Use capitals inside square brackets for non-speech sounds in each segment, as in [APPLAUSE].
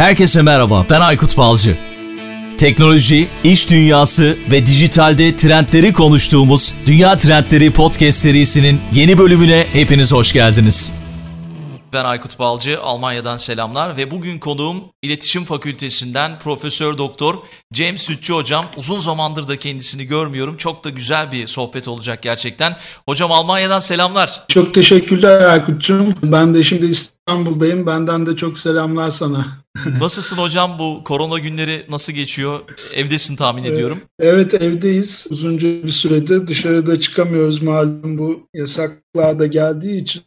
Herkese merhaba, ben Aykut Balcı. Teknoloji, iş dünyası ve dijitalde trendleri konuştuğumuz Dünya Trendleri Podcast serisinin yeni bölümüne hepiniz hoş geldiniz. Ben Aykut Balcı, Almanya'dan selamlar ve bugün konuğum İletişim Fakültesinden Profesör Doktor James Sütçü hocam. Uzun zamandır da kendisini görmüyorum. Çok da güzel bir sohbet olacak gerçekten. Hocam Almanya'dan selamlar. Çok teşekkürler Aykut'cum. Ben de şimdi İstanbul'dayım. Benden de çok selamlar sana. [LAUGHS] Nasılsın hocam bu korona günleri nasıl geçiyor? Evdesin tahmin ediyorum. Evet evdeyiz. Uzunca bir süredir dışarıda çıkamıyoruz malum bu yasaklar da geldiği için.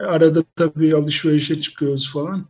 Arada tabii alışverişe çıkıyoruz falan.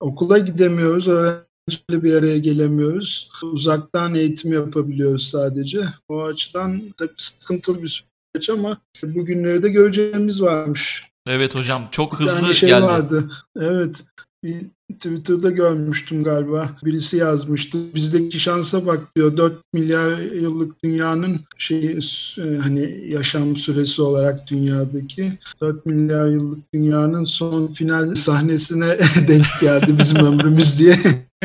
Okula gidemiyoruz. Öğrencilerle bir araya gelemiyoruz. Uzaktan eğitim yapabiliyoruz sadece. O açıdan tabii sıkıntılı bir süreç ama bugünleri de göreceğimiz varmış. Evet hocam çok hızlı bir şey geldi. vardı. Evet. Bir Twitter'da görmüştüm galiba. Birisi yazmıştı. Bizdeki şansa bak diyor. 4 milyar yıllık dünyanın şey hani yaşam süresi olarak dünyadaki 4 milyar yıllık dünyanın son final sahnesine [LAUGHS] denk geldi bizim ömrümüz diye.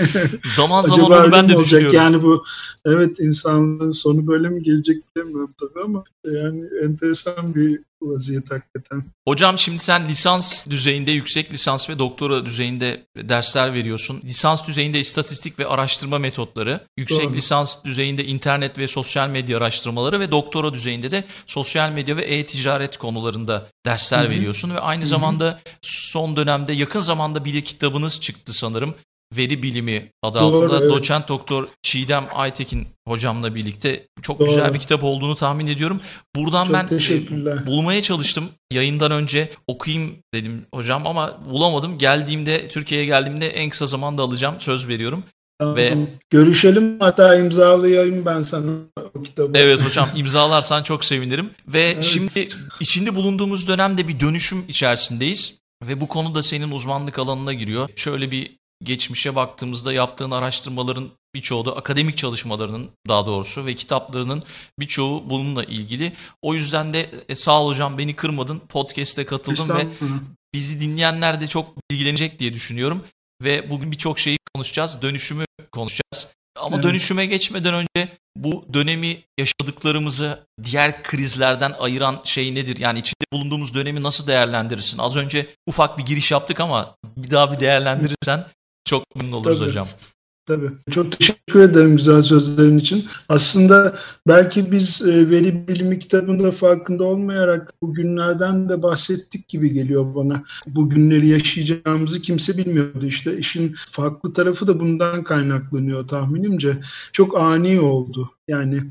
[LAUGHS] Zaman zaman onu ben de olacak? düşünüyorum. Yani bu evet insanlığın sonu böyle mi gelecek bilemiyorum tabii ama yani enteresan bir vaziyet hakikaten. Hocam şimdi sen lisans düzeyinde, yüksek lisans ve doktora düzeyinde dersler veriyorsun. Lisans düzeyinde istatistik ve araştırma metotları, yüksek Doğru. lisans düzeyinde internet ve sosyal medya araştırmaları ve doktora düzeyinde de sosyal medya ve e-ticaret konularında dersler Hı-hı. veriyorsun ve aynı Hı-hı. zamanda son dönemde yakın zamanda bir kitabınız çıktı sanırım veri bilimi adı Doğru, altında evet. doçent doktor Çiğdem Aytekin hocamla birlikte çok Doğru. güzel bir kitap olduğunu tahmin ediyorum. Buradan çok ben e, bulmaya çalıştım. Yayından önce okuyayım dedim hocam ama bulamadım. Geldiğimde Türkiye'ye geldiğimde en kısa zamanda alacağım söz veriyorum. Tamam. Ve görüşelim hatta imzalayayım ben sana o kitabı. Evet hocam [LAUGHS] imzalarsan çok sevinirim. Ve evet. şimdi içinde bulunduğumuz dönemde bir dönüşüm içerisindeyiz. Ve bu konu da senin uzmanlık alanına giriyor. Şöyle bir geçmişe baktığımızda yaptığın araştırmaların birçoğu da akademik çalışmalarının daha doğrusu ve kitaplarının birçoğu bununla ilgili. O yüzden de e, sağ ol hocam beni kırmadın podcast'e katıldım ve bizi dinleyenler de çok bilgilenecek diye düşünüyorum. Ve bugün birçok şeyi konuşacağız. Dönüşümü konuşacağız. Ama evet. dönüşüme geçmeden önce bu dönemi yaşadıklarımızı diğer krizlerden ayıran şey nedir? Yani içinde bulunduğumuz dönemi nasıl değerlendirirsin? Az önce ufak bir giriş yaptık ama bir daha bir değerlendirirsen çok memnun oluruz Tabii. hocam. Tabii. Çok teşekkür ederim güzel sözlerin için. Aslında belki biz e, veri bilimi kitabında farkında olmayarak bu günlerden de bahsettik gibi geliyor bana. Bu günleri yaşayacağımızı kimse bilmiyordu. İşte işin farklı tarafı da bundan kaynaklanıyor tahminimce. Çok ani oldu. Yani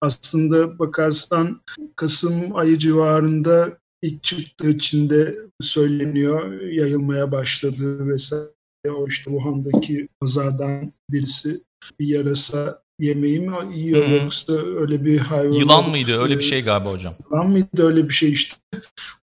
aslında bakarsan Kasım ayı civarında ilk çıktığı Çin'de söyleniyor, yayılmaya başladığı vesaire o işte Wuhan'daki pazardan birisi bir yarasa yemeği mi yiyor Hı-hı. yoksa öyle bir hayvan Yılan mıydı? Öyle bir şey galiba hocam. Yılan mıydı? Öyle bir şey işte.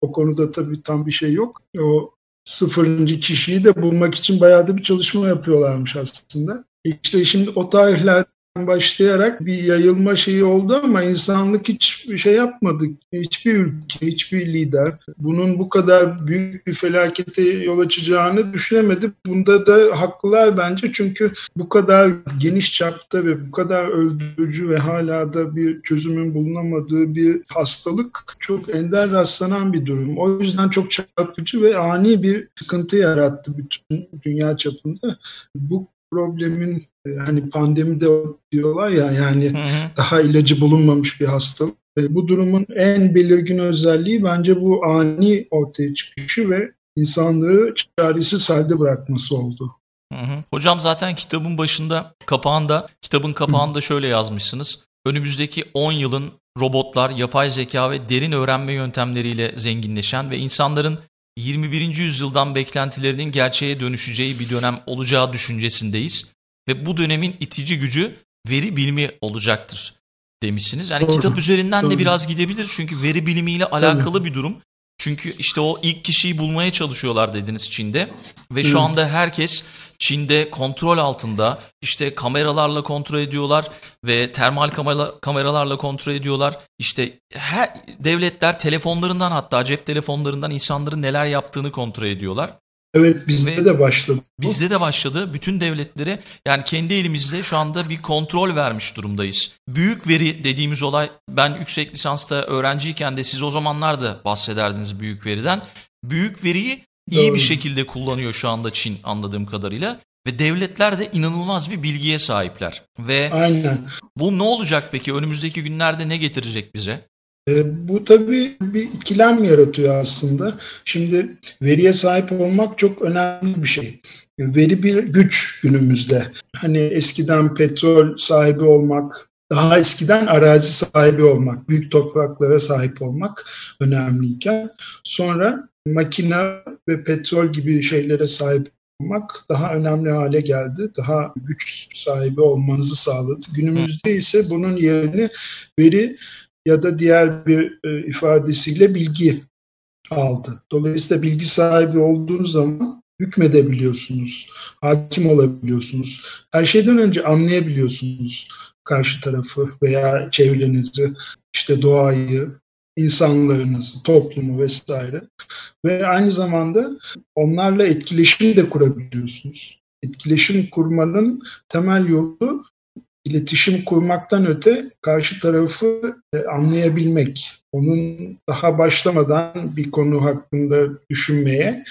O konuda tabii tam bir şey yok. O sıfırıncı kişiyi de bulmak için bayağı da bir çalışma yapıyorlarmış aslında. İşte şimdi o tarihler başlayarak bir yayılma şeyi oldu ama insanlık hiç şey yapmadı. Hiçbir ülke, hiçbir lider bunun bu kadar büyük bir felakete yol açacağını düşünemedi. Bunda da haklılar bence çünkü bu kadar geniş çapta ve bu kadar öldürücü ve hala da bir çözümün bulunamadığı bir hastalık çok ender rastlanan bir durum. O yüzden çok çarpıcı ve ani bir sıkıntı yarattı bütün dünya çapında. Bu problemin hani pandemide diyorlar ya yani hı hı. daha ilacı bulunmamış bir hastalık. E, bu durumun en belirgin özelliği bence bu ani ortaya çıkışı ve insanlığı çaresiz halde bırakması oldu. Hı hı. Hocam zaten kitabın başında kapağında kitabın kapağında hı. şöyle yazmışsınız. Önümüzdeki 10 yılın robotlar, yapay zeka ve derin öğrenme yöntemleriyle zenginleşen ve insanların 21. yüzyıldan beklentilerinin gerçeğe dönüşeceği bir dönem olacağı düşüncesindeyiz. Ve bu dönemin itici gücü veri bilimi olacaktır demişsiniz. Yani Doğru. kitap üzerinden Doğru. de biraz gidebilir çünkü veri bilimiyle alakalı Tabii. bir durum. Çünkü işte o ilk kişiyi bulmaya çalışıyorlar dediniz Çin'de ve şu anda herkes Çin'de kontrol altında işte kameralarla kontrol ediyorlar ve termal kameralarla kontrol ediyorlar. İşte her devletler telefonlarından hatta cep telefonlarından insanların neler yaptığını kontrol ediyorlar. Evet bizde Ve de başladı. Bizde de başladı. Bütün devletlere yani kendi elimizde şu anda bir kontrol vermiş durumdayız. Büyük veri dediğimiz olay ben yüksek lisansta öğrenciyken de siz o zamanlar da bahsederdiniz büyük veriden. Büyük veriyi iyi Doğru. bir şekilde kullanıyor şu anda Çin anladığım kadarıyla. Ve devletler de inanılmaz bir bilgiye sahipler. Ve Aynen. bu ne olacak peki? Önümüzdeki günlerde ne getirecek bize? E, bu tabii bir ikilem yaratıyor aslında. Şimdi veriye sahip olmak çok önemli bir şey. Veri bir güç günümüzde. Hani eskiden petrol sahibi olmak, daha eskiden arazi sahibi olmak, büyük topraklara sahip olmak önemliyken sonra makine ve petrol gibi şeylere sahip olmak daha önemli hale geldi. Daha güç sahibi olmanızı sağladı. Günümüzde ise bunun yerini veri ya da diğer bir e, ifadesiyle bilgi aldı. Dolayısıyla bilgi sahibi olduğunuz zaman hükmedebiliyorsunuz, hakim olabiliyorsunuz. Her şeyden önce anlayabiliyorsunuz karşı tarafı veya çevrenizi, işte doğayı, insanlarınızı, toplumu vesaire. Ve aynı zamanda onlarla etkileşim de kurabiliyorsunuz. Etkileşim kurmanın temel yolu iletişim kurmaktan öte karşı tarafı e, anlayabilmek. Onun daha başlamadan bir konu hakkında düşünmeye,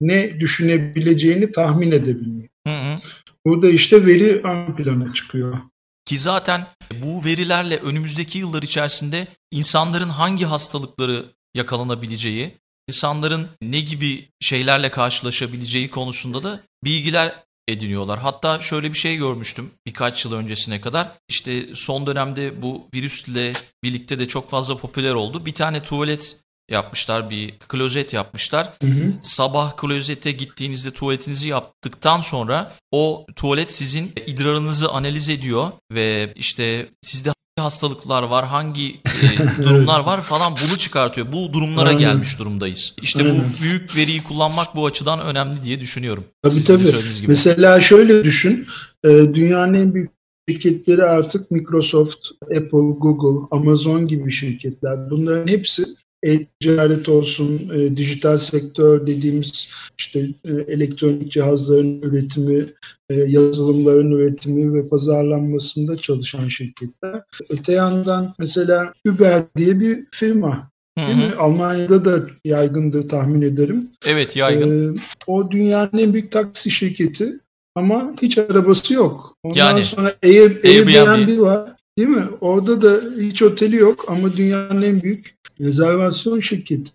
ne düşünebileceğini tahmin edebilmek. Hı hı. Burada işte veri ön plana çıkıyor. Ki zaten bu verilerle önümüzdeki yıllar içerisinde insanların hangi hastalıkları yakalanabileceği, insanların ne gibi şeylerle karşılaşabileceği konusunda da bilgiler ediniyorlar. Hatta şöyle bir şey görmüştüm birkaç yıl öncesine kadar. İşte son dönemde bu virüsle birlikte de çok fazla popüler oldu. Bir tane tuvalet yapmışlar, bir klozet yapmışlar. Hı hı. Sabah klozete gittiğinizde tuvaletinizi yaptıktan sonra o tuvalet sizin idrarınızı analiz ediyor ve işte sizde hastalıklar var, hangi e, [LAUGHS] durumlar var falan bunu çıkartıyor. Bu durumlara Aynen. gelmiş durumdayız. İşte Aynen. bu büyük veriyi kullanmak bu açıdan önemli diye düşünüyorum. Tabii Sizin tabii. Gibi. Mesela şöyle düşün. E, dünyanın en büyük şirketleri artık Microsoft, Apple, Google, Amazon gibi şirketler. Bunların hepsi e-ticaret olsun, e, dijital sektör dediğimiz işte e, elektronik cihazların üretimi, e, yazılımların üretimi ve pazarlanmasında çalışan şirketler. Öte yandan mesela Uber diye bir firma Değil Hı-hı. mi? Almanya'da da yaygındır tahmin ederim. Evet yaygın. Ee, o dünyanın en büyük taksi şirketi ama hiç arabası yok. Ondan yani, sonra Air, Airbnb, Airbnb var. Değil mi? Orada da hiç oteli yok ama dünyanın en büyük rezervasyon şirketi.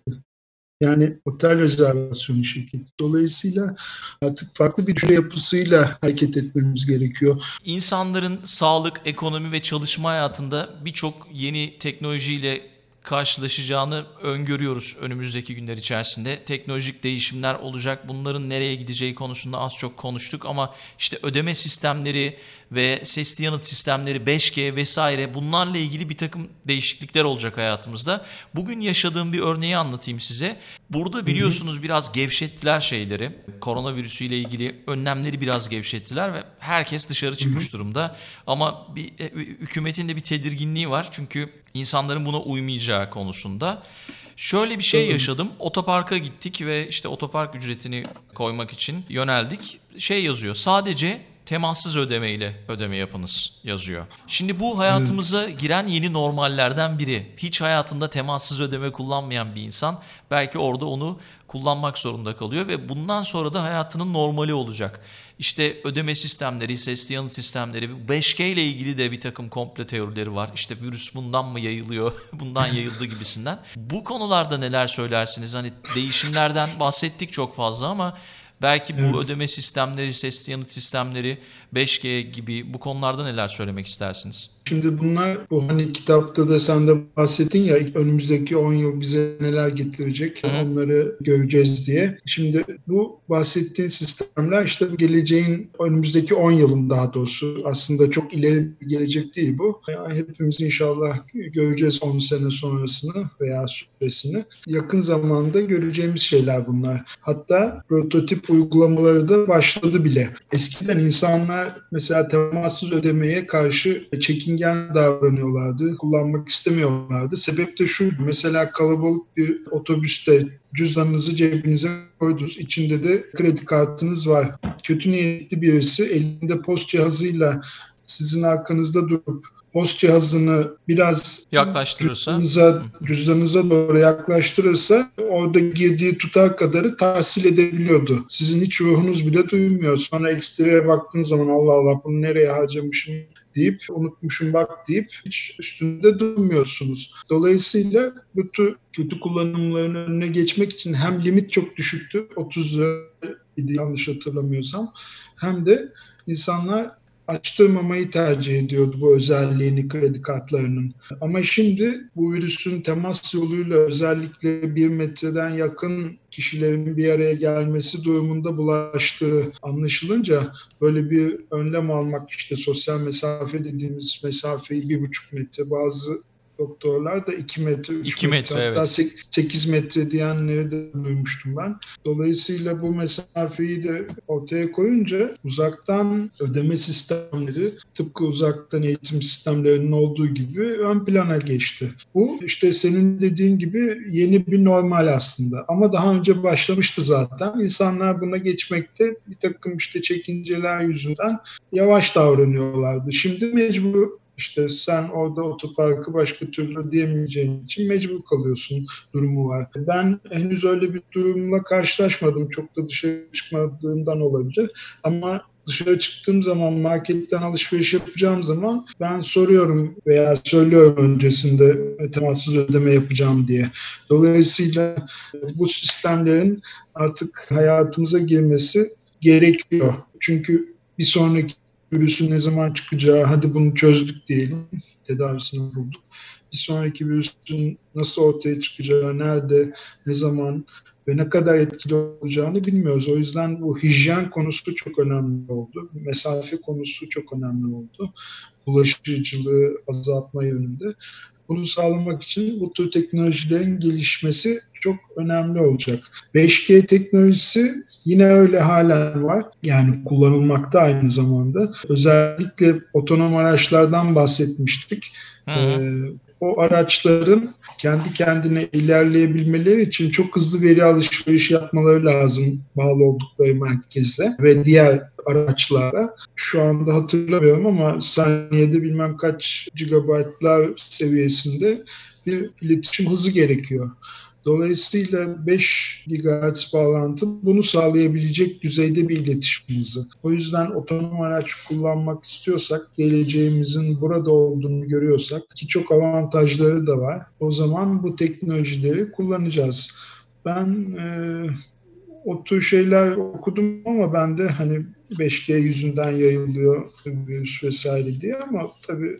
Yani otel rezervasyon şirketi. Dolayısıyla artık farklı bir düşünce yapısıyla hareket etmemiz gerekiyor. İnsanların sağlık, ekonomi ve çalışma hayatında birçok yeni teknolojiyle karşılaşacağını öngörüyoruz önümüzdeki günler içerisinde. Teknolojik değişimler olacak. Bunların nereye gideceği konusunda az çok konuştuk ama işte ödeme sistemleri ve sesli yanıt sistemleri 5G vesaire bunlarla ilgili bir takım değişiklikler olacak hayatımızda. Bugün yaşadığım bir örneği anlatayım size. Burada biliyorsunuz biraz gevşettiler şeyleri. Koronavirüsüyle ilgili önlemleri biraz gevşettiler ve herkes dışarı çıkmış durumda. Ama bir e, hükümetin de bir tedirginliği var. Çünkü insanların buna uymayacağı konusunda. Şöyle bir şey yaşadım. Otoparka gittik ve işte otopark ücretini koymak için yöneldik. Şey yazıyor. Sadece temassız ödeme ile ödeme yapınız yazıyor. Şimdi bu hayatımıza giren yeni normallerden biri. Hiç hayatında temassız ödeme kullanmayan bir insan belki orada onu kullanmak zorunda kalıyor ve bundan sonra da hayatının normali olacak. İşte ödeme sistemleri, sesli yanıt sistemleri, 5G ile ilgili de bir takım komple teorileri var. İşte virüs bundan mı yayılıyor, [LAUGHS] bundan yayıldı gibisinden. Bu konularda neler söylersiniz? Hani değişimlerden bahsettik çok fazla ama Belki bu evet. ödeme sistemleri, sesli yanıt sistemleri, 5G gibi bu konularda neler söylemek istersiniz? Şimdi bunlar bu hani kitapta da sen de bahsettin ya önümüzdeki 10 yıl bize neler getirecek onları göreceğiz diye. Şimdi bu bahsettiğin sistemler işte geleceğin önümüzdeki 10 yılın daha doğrusu aslında çok ileri bir gelecek değil bu. Yani hepimiz inşallah göreceğiz 10 sene sonrasını veya süresini. Yakın zamanda göreceğimiz şeyler bunlar. Hatta prototip uygulamaları da başladı bile. Eskiden insanlar mesela temassız ödemeye karşı çekin çekingen davranıyorlardı, kullanmak istemiyorlardı. Sebep de şu, mesela kalabalık bir otobüste cüzdanınızı cebinize koydunuz. İçinde de kredi kartınız var. Kötü niyetli birisi elinde post cihazıyla sizin arkanızda durup post cihazını biraz yaklaştırırsa cüzdanınıza, cüzdanınıza doğru yaklaştırırsa orada girdiği tutar kadarı tahsil edebiliyordu. Sizin hiç ruhunuz bile duymuyor. Sonra ekstraya baktığınız zaman Allah Allah bunu nereye harcamışım deyip unutmuşum bak deyip hiç üstünde durmuyorsunuz. Dolayısıyla tür kötü kullanımların önüne geçmek için hem limit çok düşüktü 30 lira idi yanlış hatırlamıyorsam hem de insanlar açtırmamayı tercih ediyordu bu özelliğini kredi kartlarının. Ama şimdi bu virüsün temas yoluyla özellikle bir metreden yakın kişilerin bir araya gelmesi durumunda bulaştığı anlaşılınca böyle bir önlem almak işte sosyal mesafe dediğimiz mesafeyi bir buçuk metre bazı doktorlar da 2 metre, 3 2 metre, metre, evet. hatta 8 metre diyenleri de duymuştum ben. Dolayısıyla bu mesafeyi de ortaya koyunca uzaktan ödeme sistemleri tıpkı uzaktan eğitim sistemlerinin olduğu gibi ön plana geçti. Bu işte senin dediğin gibi yeni bir normal aslında. Ama daha önce başlamıştı zaten. İnsanlar buna geçmekte bir takım işte çekinceler yüzünden yavaş davranıyorlardı. Şimdi mecbur işte sen orada otoparkı başka türlü ödeyemeyeceğin için mecbur kalıyorsun durumu var. Ben henüz öyle bir durumla karşılaşmadım. Çok da dışarı çıkmadığından olabilir. Ama dışarı çıktığım zaman marketten alışveriş yapacağım zaman ben soruyorum veya söylüyorum öncesinde temassız ödeme yapacağım diye. Dolayısıyla bu sistemlerin artık hayatımıza girmesi gerekiyor. Çünkü bir sonraki virüsün ne zaman çıkacağı, hadi bunu çözdük diyelim, tedavisini bulduk. Bir sonraki virüsün nasıl ortaya çıkacağı, nerede, ne zaman ve ne kadar etkili olacağını bilmiyoruz. O yüzden bu hijyen konusu çok önemli oldu. Mesafe konusu çok önemli oldu. Bulaşıcılığı azaltma yönünde. Bunu sağlamak için bu tür teknolojilerin gelişmesi çok önemli olacak. 5G teknolojisi yine öyle halen var. Yani kullanılmakta aynı zamanda. Özellikle otonom araçlardan bahsetmiştik. Ee, o araçların kendi kendine ilerleyebilmeleri için çok hızlı veri alışveriş yapmaları lazım bağlı oldukları merkezle ve diğer araçlara. Şu anda hatırlamıyorum ama saniyede bilmem kaç gigabaytlar seviyesinde bir iletişim hızı gerekiyor. Dolayısıyla 5 GHz bağlantı bunu sağlayabilecek düzeyde bir iletişim hızı. O yüzden otonom araç kullanmak istiyorsak, geleceğimizin burada olduğunu görüyorsak ki çok avantajları da var. O zaman bu teknolojileri kullanacağız. Ben e, o tür şeyler okudum ama ben de hani 5G yüzünden yayılıyor virüs vesaire diye ama tabii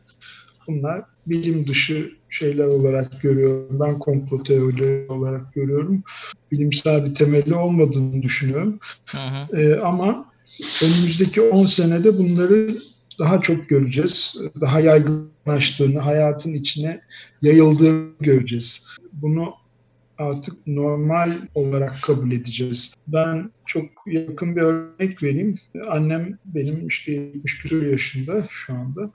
bunlar bilim dışı şeyler olarak görüyorum. Ben komplo teorileri olarak görüyorum. Bilimsel bir temeli olmadığını düşünüyorum. Hı hı. Ee, ama önümüzdeki 10 senede bunları daha çok göreceğiz. Daha yaygınlaştığını, hayatın içine yayıldığını göreceğiz. Bunu artık normal olarak kabul edeceğiz. Ben çok yakın bir örnek vereyim. Annem benim işte 70 küsur yaşında şu anda.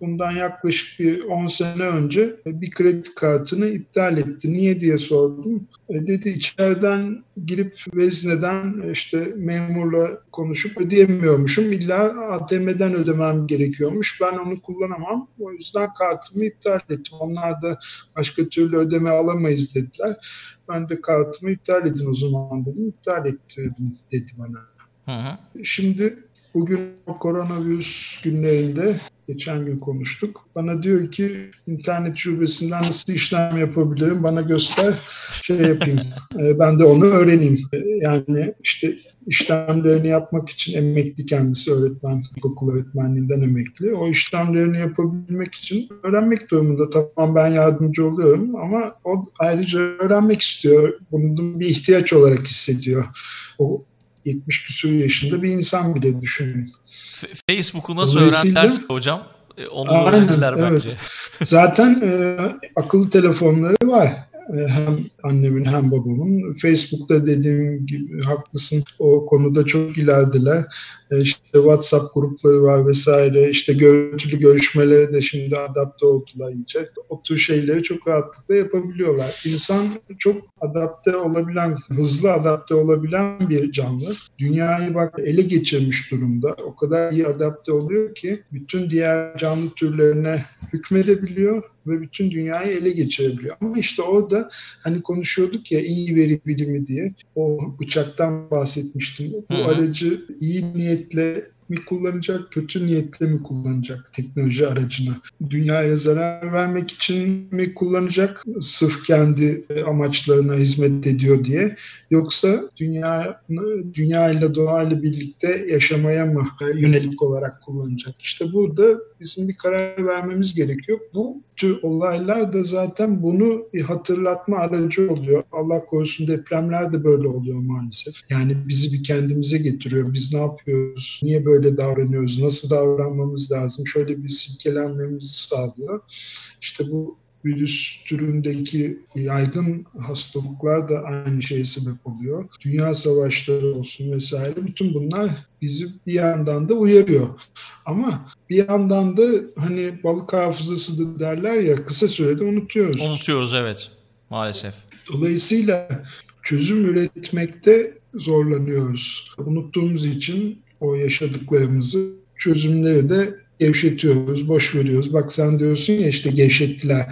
Bundan yaklaşık bir 10 sene önce bir kredi kartını iptal etti. Niye diye sordum. Dedi içeriden girip vezneden işte memurla konuşup ödeyemiyormuşum. İlla ATM'den ödemem gerekiyormuş. Ben onu kullanamam. O yüzden kartımı iptal ettim. Onlar da başka türlü ödeme alamayız dediler. Ben de kartımı iptal edin o zaman dedim. İptal ettirdim dedi bana. Hı hı. Şimdi bugün koronavirüs günlerinde geçen gün konuştuk. Bana diyor ki internet şubesinden nasıl işlem yapabilirim bana göster şey yapayım. [LAUGHS] ben de onu öğreneyim. Yani işte işlemlerini yapmak için emekli kendisi öğretmen, okul öğretmenliğinden emekli. O işlemlerini yapabilmek için öğrenmek durumunda. Tamam ben yardımcı oluyorum ama o ayrıca öğrenmek istiyor. Bunun bir ihtiyaç olarak hissediyor. O 70 küsur yaşında bir insan bile düşünün. Facebook'u nasıl öğrendilerse hocam onu da öğrendiler bence. Evet. [LAUGHS] Zaten e, akıllı telefonları var. E, hem annemin hem babamın. Facebook'ta dediğim gibi haklısın o konuda çok ilerideler. E, işte WhatsApp grupları var vesaire. İşte görüntülü görüşmelere de şimdi adapte oldular iyice. O tür şeyleri çok rahatlıkla yapabiliyorlar. İnsan çok adapte olabilen, hızlı adapte olabilen bir canlı. Dünyayı bak ele geçirmiş durumda. O kadar iyi adapte oluyor ki bütün diğer canlı türlerine hükmedebiliyor ve bütün dünyayı ele geçirebiliyor. Ama işte orada hani konuşuyorduk ya iyi veri bilimi diye o bıçaktan bahsetmiştim. Bu Hı-hı. aracı iyi niyetle mi kullanacak, kötü niyetle mi kullanacak teknoloji aracını? Dünyaya zarar vermek için mi kullanacak sırf kendi amaçlarına hizmet ediyor diye yoksa dünya dünya ile doğayla birlikte yaşamaya mı yönelik olarak kullanacak? İşte burada bizim bir karar vermemiz gerekiyor. Bu tür olaylar da zaten bunu bir hatırlatma aracı oluyor. Allah korusun depremler de böyle oluyor maalesef. Yani bizi bir kendimize getiriyor. Biz ne yapıyoruz? Niye böyle davranıyoruz? Nasıl davranmamız lazım? Şöyle bir silkelenmemizi sağlıyor. İşte bu virüs türündeki yaygın hastalıklar da aynı şeye sebep oluyor. Dünya savaşları olsun vesaire bütün bunlar bizi bir yandan da uyarıyor. Ama bir yandan da hani balık hafızası da derler ya kısa sürede unutuyoruz. Unutuyoruz evet maalesef. Dolayısıyla çözüm üretmekte zorlanıyoruz. Unuttuğumuz için o yaşadıklarımızı çözümleri de gevşetiyoruz, boş veriyoruz. Bak sen diyorsun ya işte gevşettiler.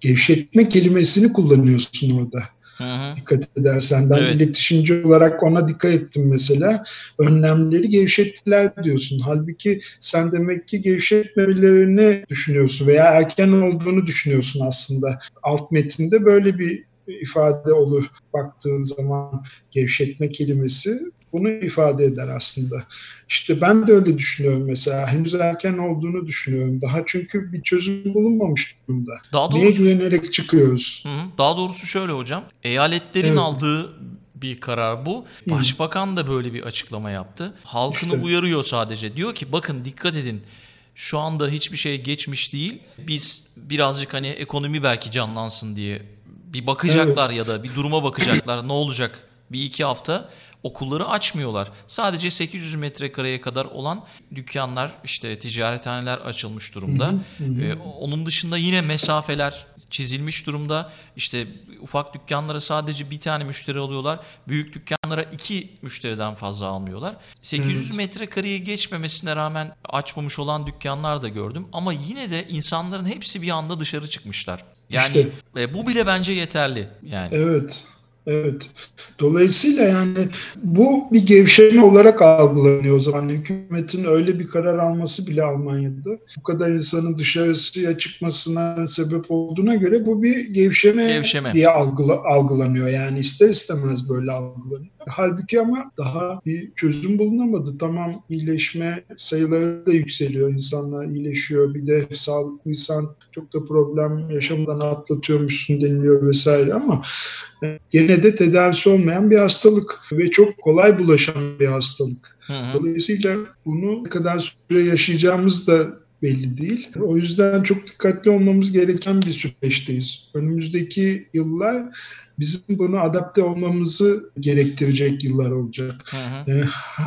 Gevşetme kelimesini kullanıyorsun orada. Hı hı. Dikkat edersen ben evet. iletişimci olarak ona dikkat ettim mesela. Önlemleri gevşettiler diyorsun. Halbuki sen demek ki gevşetmemelerini düşünüyorsun veya erken olduğunu düşünüyorsun aslında. Alt metinde böyle bir ifade olur baktığın zaman gevşetme kelimesi bunu ifade eder aslında. İşte ben de öyle düşünüyorum mesela. Henüz erken olduğunu düşünüyorum. Daha çünkü bir çözüm bulunmamış durumda. Daha doğrusu, Neye güvenerek çıkıyoruz? Hı, daha doğrusu şöyle hocam. Eyaletlerin evet. aldığı bir karar bu. Başbakan da böyle bir açıklama yaptı. Halkını işte. uyarıyor sadece. Diyor ki bakın dikkat edin. Şu anda hiçbir şey geçmiş değil. Biz birazcık hani ekonomi belki canlansın diye bir bakacaklar evet. ya da bir duruma bakacaklar. ne olacak? Bir iki hafta okulları açmıyorlar. Sadece 800 metrekareye kadar olan dükkanlar işte ticarethaneler açılmış durumda. Hı hı hı. Ee, onun dışında yine mesafeler çizilmiş durumda. İşte ufak dükkanlara sadece bir tane müşteri alıyorlar. Büyük dükkanlara iki müşteriden fazla almıyorlar. 800 hı. metrekareye geçmemesine rağmen açmamış olan dükkanlar da gördüm. Ama yine de insanların hepsi bir anda dışarı çıkmışlar. Yani işte, e, bu bile bence yeterli. Yani. Evet. Evet. Dolayısıyla yani bu bir gevşeme olarak algılanıyor o zaman. Hükümetin öyle bir karar alması bile Almanya'da bu kadar insanın dışarıya çıkmasına sebep olduğuna göre bu bir gevşeme, gevşeme. diye algıla, algılanıyor. Yani ister istemez böyle algılanıyor. Halbuki ama daha bir çözüm bulunamadı. Tamam iyileşme sayıları da yükseliyor. İnsanlar iyileşiyor. Bir de sağlıklıysan çok da problem yaşamadan atlatıyormuşsun deniliyor vesaire ama e, gene de tedavisi olmayan bir hastalık ve çok kolay bulaşan bir hastalık. Hı hı. Dolayısıyla bunu ne kadar süre yaşayacağımız da belli değil. O yüzden çok dikkatli olmamız gereken bir süreçteyiz. Önümüzdeki yıllar bizim bunu adapte olmamızı gerektirecek yıllar olacak. Hı hı. Ee,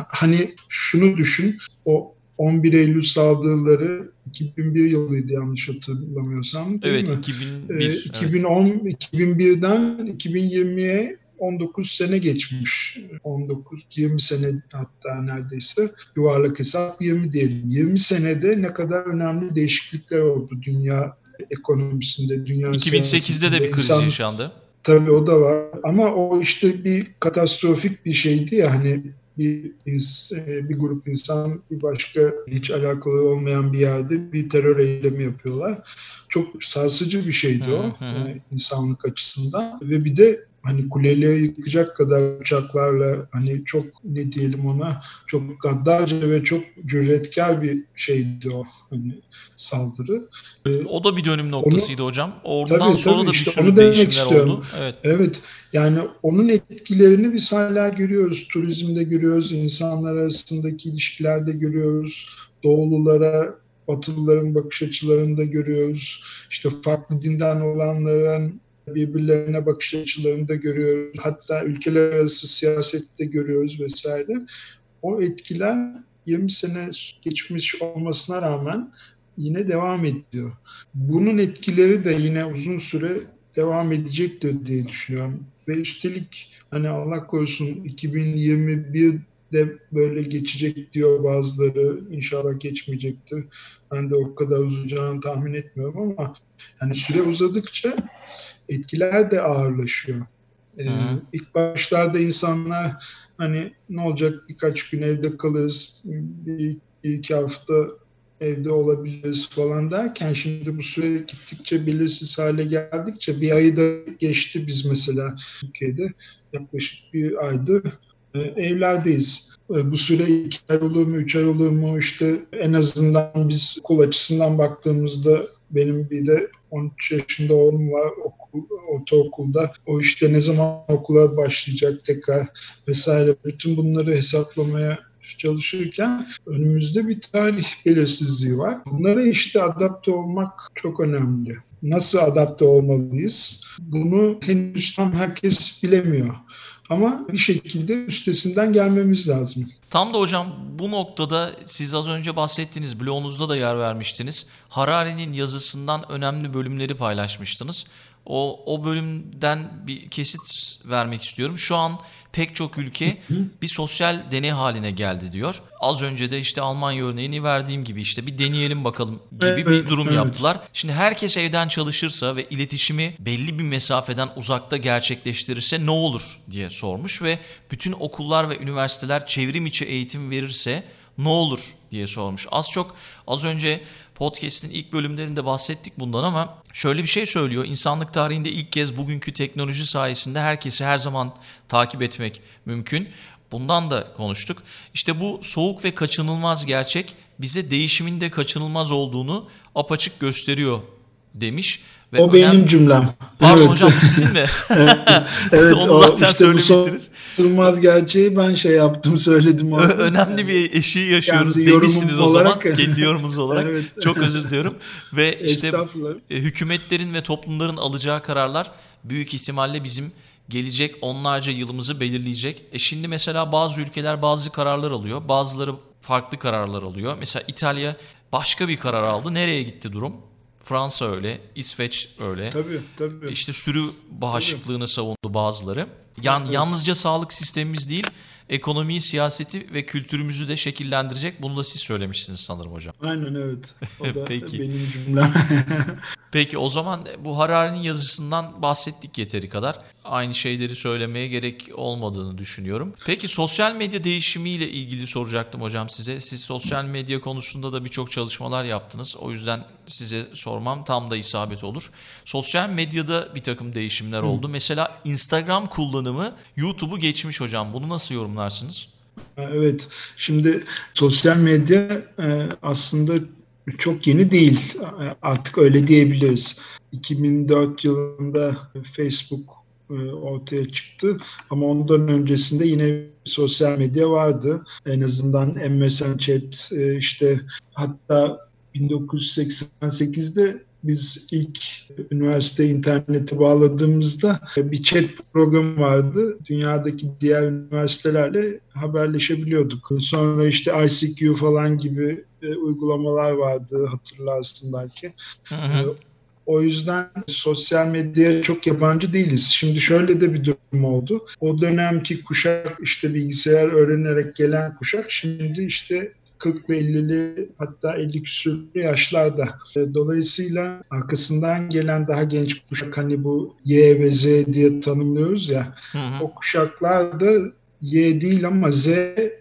hani şunu düşün, o 11 Eylül saldırıları 2001 yılıydı yanlış hatırlamıyorsam. Değil evet, mi? 2001. Ee, 2010 evet. 2001'den 2020'ye 19 sene geçmiş. 19 20 sene hatta neredeyse yuvarlak hesap 20 diyelim. 20 senede ne kadar önemli değişiklikler oldu dünya ekonomisinde, dünya 2008'de de bir kriz insan, yaşandı. Tabii o da var. Ama o işte bir katastrofik bir şeydi ya hani bir, e, bir grup insan bir başka hiç alakalı olmayan bir yerde bir terör eylemi yapıyorlar. Çok sarsıcı bir şeydi o hı insanlık açısından ve bir de hani kuleleri yıkacak kadar uçaklarla hani çok ne diyelim ona çok gaddarca ve çok cüretkar bir şeydi o hani saldırı. Ee, o da bir dönüm noktasıydı onu, hocam. Oradan tabii, sonra tabii, da bir işte sürü değişimler istiyorum. oldu. Evet. evet. Yani onun etkilerini biz hala görüyoruz. Turizmde görüyoruz, insanlar arasındaki ilişkilerde görüyoruz. Doğululara Batılıların bakış açılarını da görüyoruz. İşte farklı dinden olanların birbirlerine bakış açılarını da görüyoruz. Hatta ülkeler arası siyasette görüyoruz vesaire. O etkiler 20 sene geçmiş olmasına rağmen yine devam ediyor. Bunun etkileri de yine uzun süre devam edecektir diye düşünüyorum. Ve üstelik hani Allah korusun 2021 de böyle geçecek diyor bazıları. İnşallah geçmeyecektir. Ben de o kadar uzayacağını tahmin etmiyorum ama yani süre uzadıkça etkiler de ağırlaşıyor. Ee, ilk başlarda insanlar hani ne olacak birkaç gün evde kalırız, bir iki hafta evde olabiliriz falan derken şimdi bu süre gittikçe belirsiz hale geldikçe bir ayı da geçti biz mesela Türkiye'de yaklaşık bir aydır e, evlerdeyiz. E, bu süre iki ay olur mu, üç ay olur mu işte en azından biz okul açısından baktığımızda benim bir de 13 yaşında oğlum var okul, ortaokulda. O işte ne zaman okula başlayacak tekrar vesaire bütün bunları hesaplamaya çalışırken önümüzde bir tarih belirsizliği var. Bunlara işte adapte olmak çok önemli. Nasıl adapte olmalıyız? Bunu henüz tam herkes bilemiyor. Ama bir şekilde üstesinden gelmemiz lazım. Tam da hocam bu noktada siz az önce bahsettiğiniz blogunuzda da yer vermiştiniz. Harari'nin yazısından önemli bölümleri paylaşmıştınız. O, o bölümden bir kesit vermek istiyorum. Şu an pek çok ülke bir sosyal deney haline geldi diyor. Az önce de işte Almanya örneğini verdiğim gibi işte bir deneyelim bakalım gibi bir durum yaptılar. Şimdi herkes evden çalışırsa ve iletişimi belli bir mesafeden uzakta gerçekleştirirse ne olur diye sormuş ve bütün okullar ve üniversiteler çevrim içi eğitim verirse ne olur diye sormuş. Az çok az önce podcast'in ilk bölümlerinde bahsettik bundan ama şöyle bir şey söylüyor. İnsanlık tarihinde ilk kez bugünkü teknoloji sayesinde herkesi her zaman takip etmek mümkün. Bundan da konuştuk. İşte bu soğuk ve kaçınılmaz gerçek bize değişimin de kaçınılmaz olduğunu apaçık gösteriyor demiş. Ve o önemli... benim cümlem. Pardon evet. hocam sizin mi? [LAUGHS] evet, [LAUGHS] evet Onu o, zaten işte söylemiştiniz. Bu gerçeği ben şey yaptım söyledim. Orada. Önemli bir eşiği yaşıyoruz Kendi demişsiniz o zaman. Kendi yorumunuz [LAUGHS] olarak. evet. Çok özür diliyorum. Ve işte e, hükümetlerin ve toplumların alacağı kararlar büyük ihtimalle bizim gelecek onlarca yılımızı belirleyecek. E şimdi mesela bazı ülkeler bazı kararlar alıyor. Bazıları farklı kararlar alıyor. Mesela İtalya başka bir karar aldı. Nereye gitti durum? Fransa öyle, İsveç öyle. Tabii tabii. İşte sürü bağışıklığını tabii. savundu bazıları. Yan, evet. Yalnızca sağlık sistemimiz değil, ekonomiyi, siyaseti ve kültürümüzü de şekillendirecek. Bunu da siz söylemişsiniz sanırım hocam. Aynen evet. [LAUGHS] O da Peki. benim cümlem. [LAUGHS] Peki o zaman bu Harari'nin yazısından bahsettik yeteri kadar. Aynı şeyleri söylemeye gerek olmadığını düşünüyorum. Peki sosyal medya değişimiyle ilgili soracaktım hocam size. Siz sosyal medya konusunda da birçok çalışmalar yaptınız. O yüzden size sormam tam da isabet olur. Sosyal medyada bir takım değişimler Hı. oldu. Mesela Instagram kullanımı YouTube'u geçmiş hocam. Bunu nasıl yorumlarsınız? Evet, şimdi sosyal medya e, aslında çok yeni değil. Artık öyle diyebiliriz. 2004 yılında Facebook e, ortaya çıktı. Ama ondan öncesinde yine sosyal medya vardı. En azından MSN Chat e, işte hatta 1988'de biz ilk üniversite internete bağladığımızda bir chat programı vardı. Dünyadaki diğer üniversitelerle haberleşebiliyorduk. Sonra işte ICQ falan gibi e, uygulamalar vardı hatırlarsın belki. Hı hı. E, o yüzden sosyal medyaya çok yabancı değiliz. Şimdi şöyle de bir durum oldu. O dönemki kuşak işte bilgisayar öğrenerek gelen kuşak şimdi işte 40 ve 50'li hatta 50 küsürlü yaşlarda. E, dolayısıyla arkasından gelen daha genç kuşak hani bu Y ve Z diye tanımlıyoruz ya. Hı hı. O kuşaklar da Y değil ama Z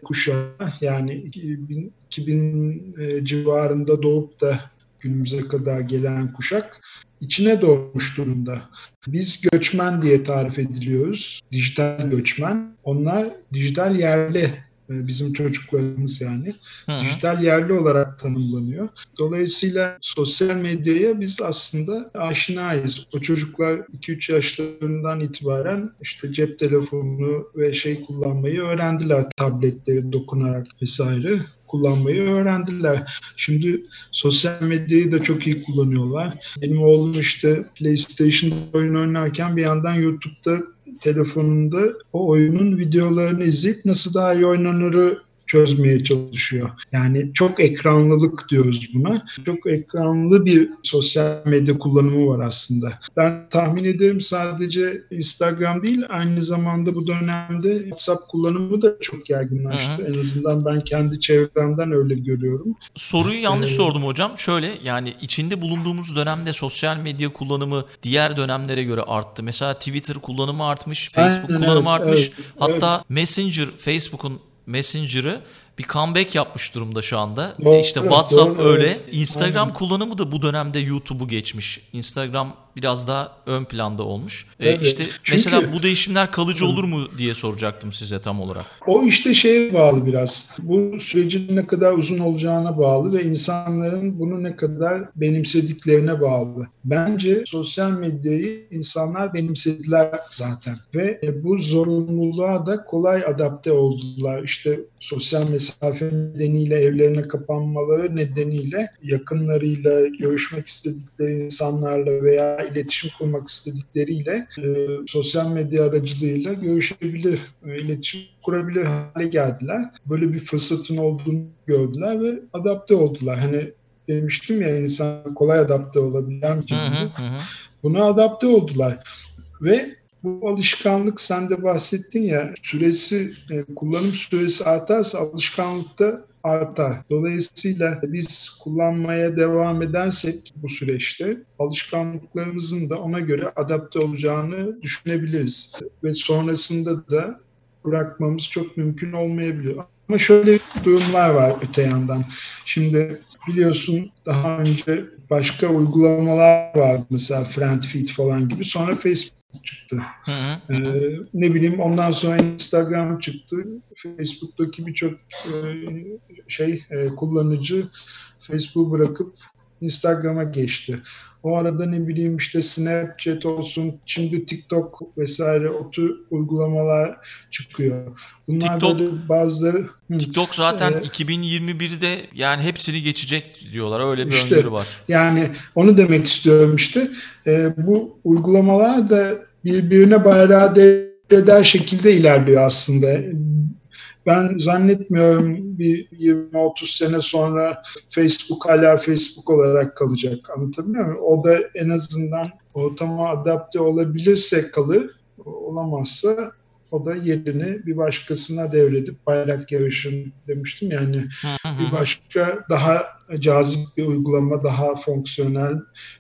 kuşağı yani 2000, 2000 e, civarında doğup da günümüze kadar gelen kuşak içine doğmuş durumda. Biz göçmen diye tarif ediliyoruz. Dijital göçmen. Onlar dijital yerli bizim çocuklarımız yani Hı-hı. dijital yerli olarak tanımlanıyor. Dolayısıyla sosyal medyaya biz aslında aşinayız. O çocuklar 2-3 yaşlarından itibaren işte cep telefonu ve şey kullanmayı öğrendiler. Tabletleri dokunarak vesaire kullanmayı öğrendiler. Şimdi sosyal medyayı da çok iyi kullanıyorlar. Benim oğlum işte PlayStation oyun oynarken bir yandan YouTube'da telefonunda o oyunun videolarını izleyip nasıl daha iyi oynanırı çözmeye çalışıyor. Yani çok ekranlılık diyoruz buna. Çok ekranlı bir sosyal medya kullanımı var aslında. Ben tahmin ederim sadece Instagram değil aynı zamanda bu dönemde WhatsApp kullanımı da çok yaygınlaştı. Hı hı. En azından ben kendi çevremden öyle görüyorum. Soruyu yanlış ee, sordum hocam. Şöyle yani içinde bulunduğumuz dönemde sosyal medya kullanımı diğer dönemlere göre arttı. Mesela Twitter kullanımı artmış, Facebook Aynen, kullanımı evet, artmış. Evet, Hatta evet. Messenger, Facebook'un Messenger'ı bir comeback yapmış durumda şu anda. Doğru, işte WhatsApp doğru, öyle. Evet. Instagram Aynen. kullanımı da bu dönemde YouTube'u geçmiş. Instagram biraz daha ön planda olmuş. Ee, işte Çünkü, mesela bu değişimler kalıcı olur mu diye soracaktım size tam olarak. O işte şeye bağlı biraz. Bu sürecin ne kadar uzun olacağına bağlı ve insanların bunu ne kadar benimsediklerine bağlı. Bence sosyal medyayı insanlar benimsediler zaten ve bu zorunluluğa da kolay adapte oldular. İşte sosyal mesafe nedeniyle evlerine kapanmaları nedeniyle yakınlarıyla görüşmek istedikleri insanlarla veya iletişim kurmak istedikleriyle e, sosyal medya aracılığıyla görüşebilir, e, iletişim kurabilir hale geldiler. Böyle bir fırsatın olduğunu gördüler ve adapte oldular. Hani demiştim ya insan kolay adapte olabilen bir. Buna adapte oldular. Ve bu alışkanlık sen de bahsettin ya süresi e, kullanım süresi artarsa alışkanlıkta artar. Dolayısıyla biz kullanmaya devam edersek bu süreçte alışkanlıklarımızın da ona göre adapte olacağını düşünebiliriz. Ve sonrasında da bırakmamız çok mümkün olmayabilir. Ama şöyle durumlar var öte yandan. Şimdi biliyorsun daha önce başka uygulamalar vardı mesela Friendfeed falan gibi. Sonra Facebook çıktı. Hı hı. Ee, ne bileyim ondan sonra Instagram çıktı. Facebook'taki birçok e, şey e, kullanıcı Facebook'u bırakıp Instagram'a geçti. O arada ne bileyim işte Snapchat olsun, şimdi TikTok vesaire o tür uygulamalar çıkıyor. Bunlar TikTok, böyle bazıları... TikTok zaten e, 2021'de yani hepsini geçecek diyorlar. Öyle bir işte, öngörü var. Yani onu demek istiyorum işte. E, bu uygulamalar da birbirine bayrağı devreder şekilde ilerliyor aslında. Ben zannetmiyorum bir 20-30 sene sonra Facebook hala Facebook olarak kalacak. Anlatabiliyor muyum? O da en azından ortama adapte olabilirse kalır. Olamazsa o da yerini bir başkasına devredip bayrak yarışın demiştim yani bir başka daha cazip bir uygulama, daha fonksiyonel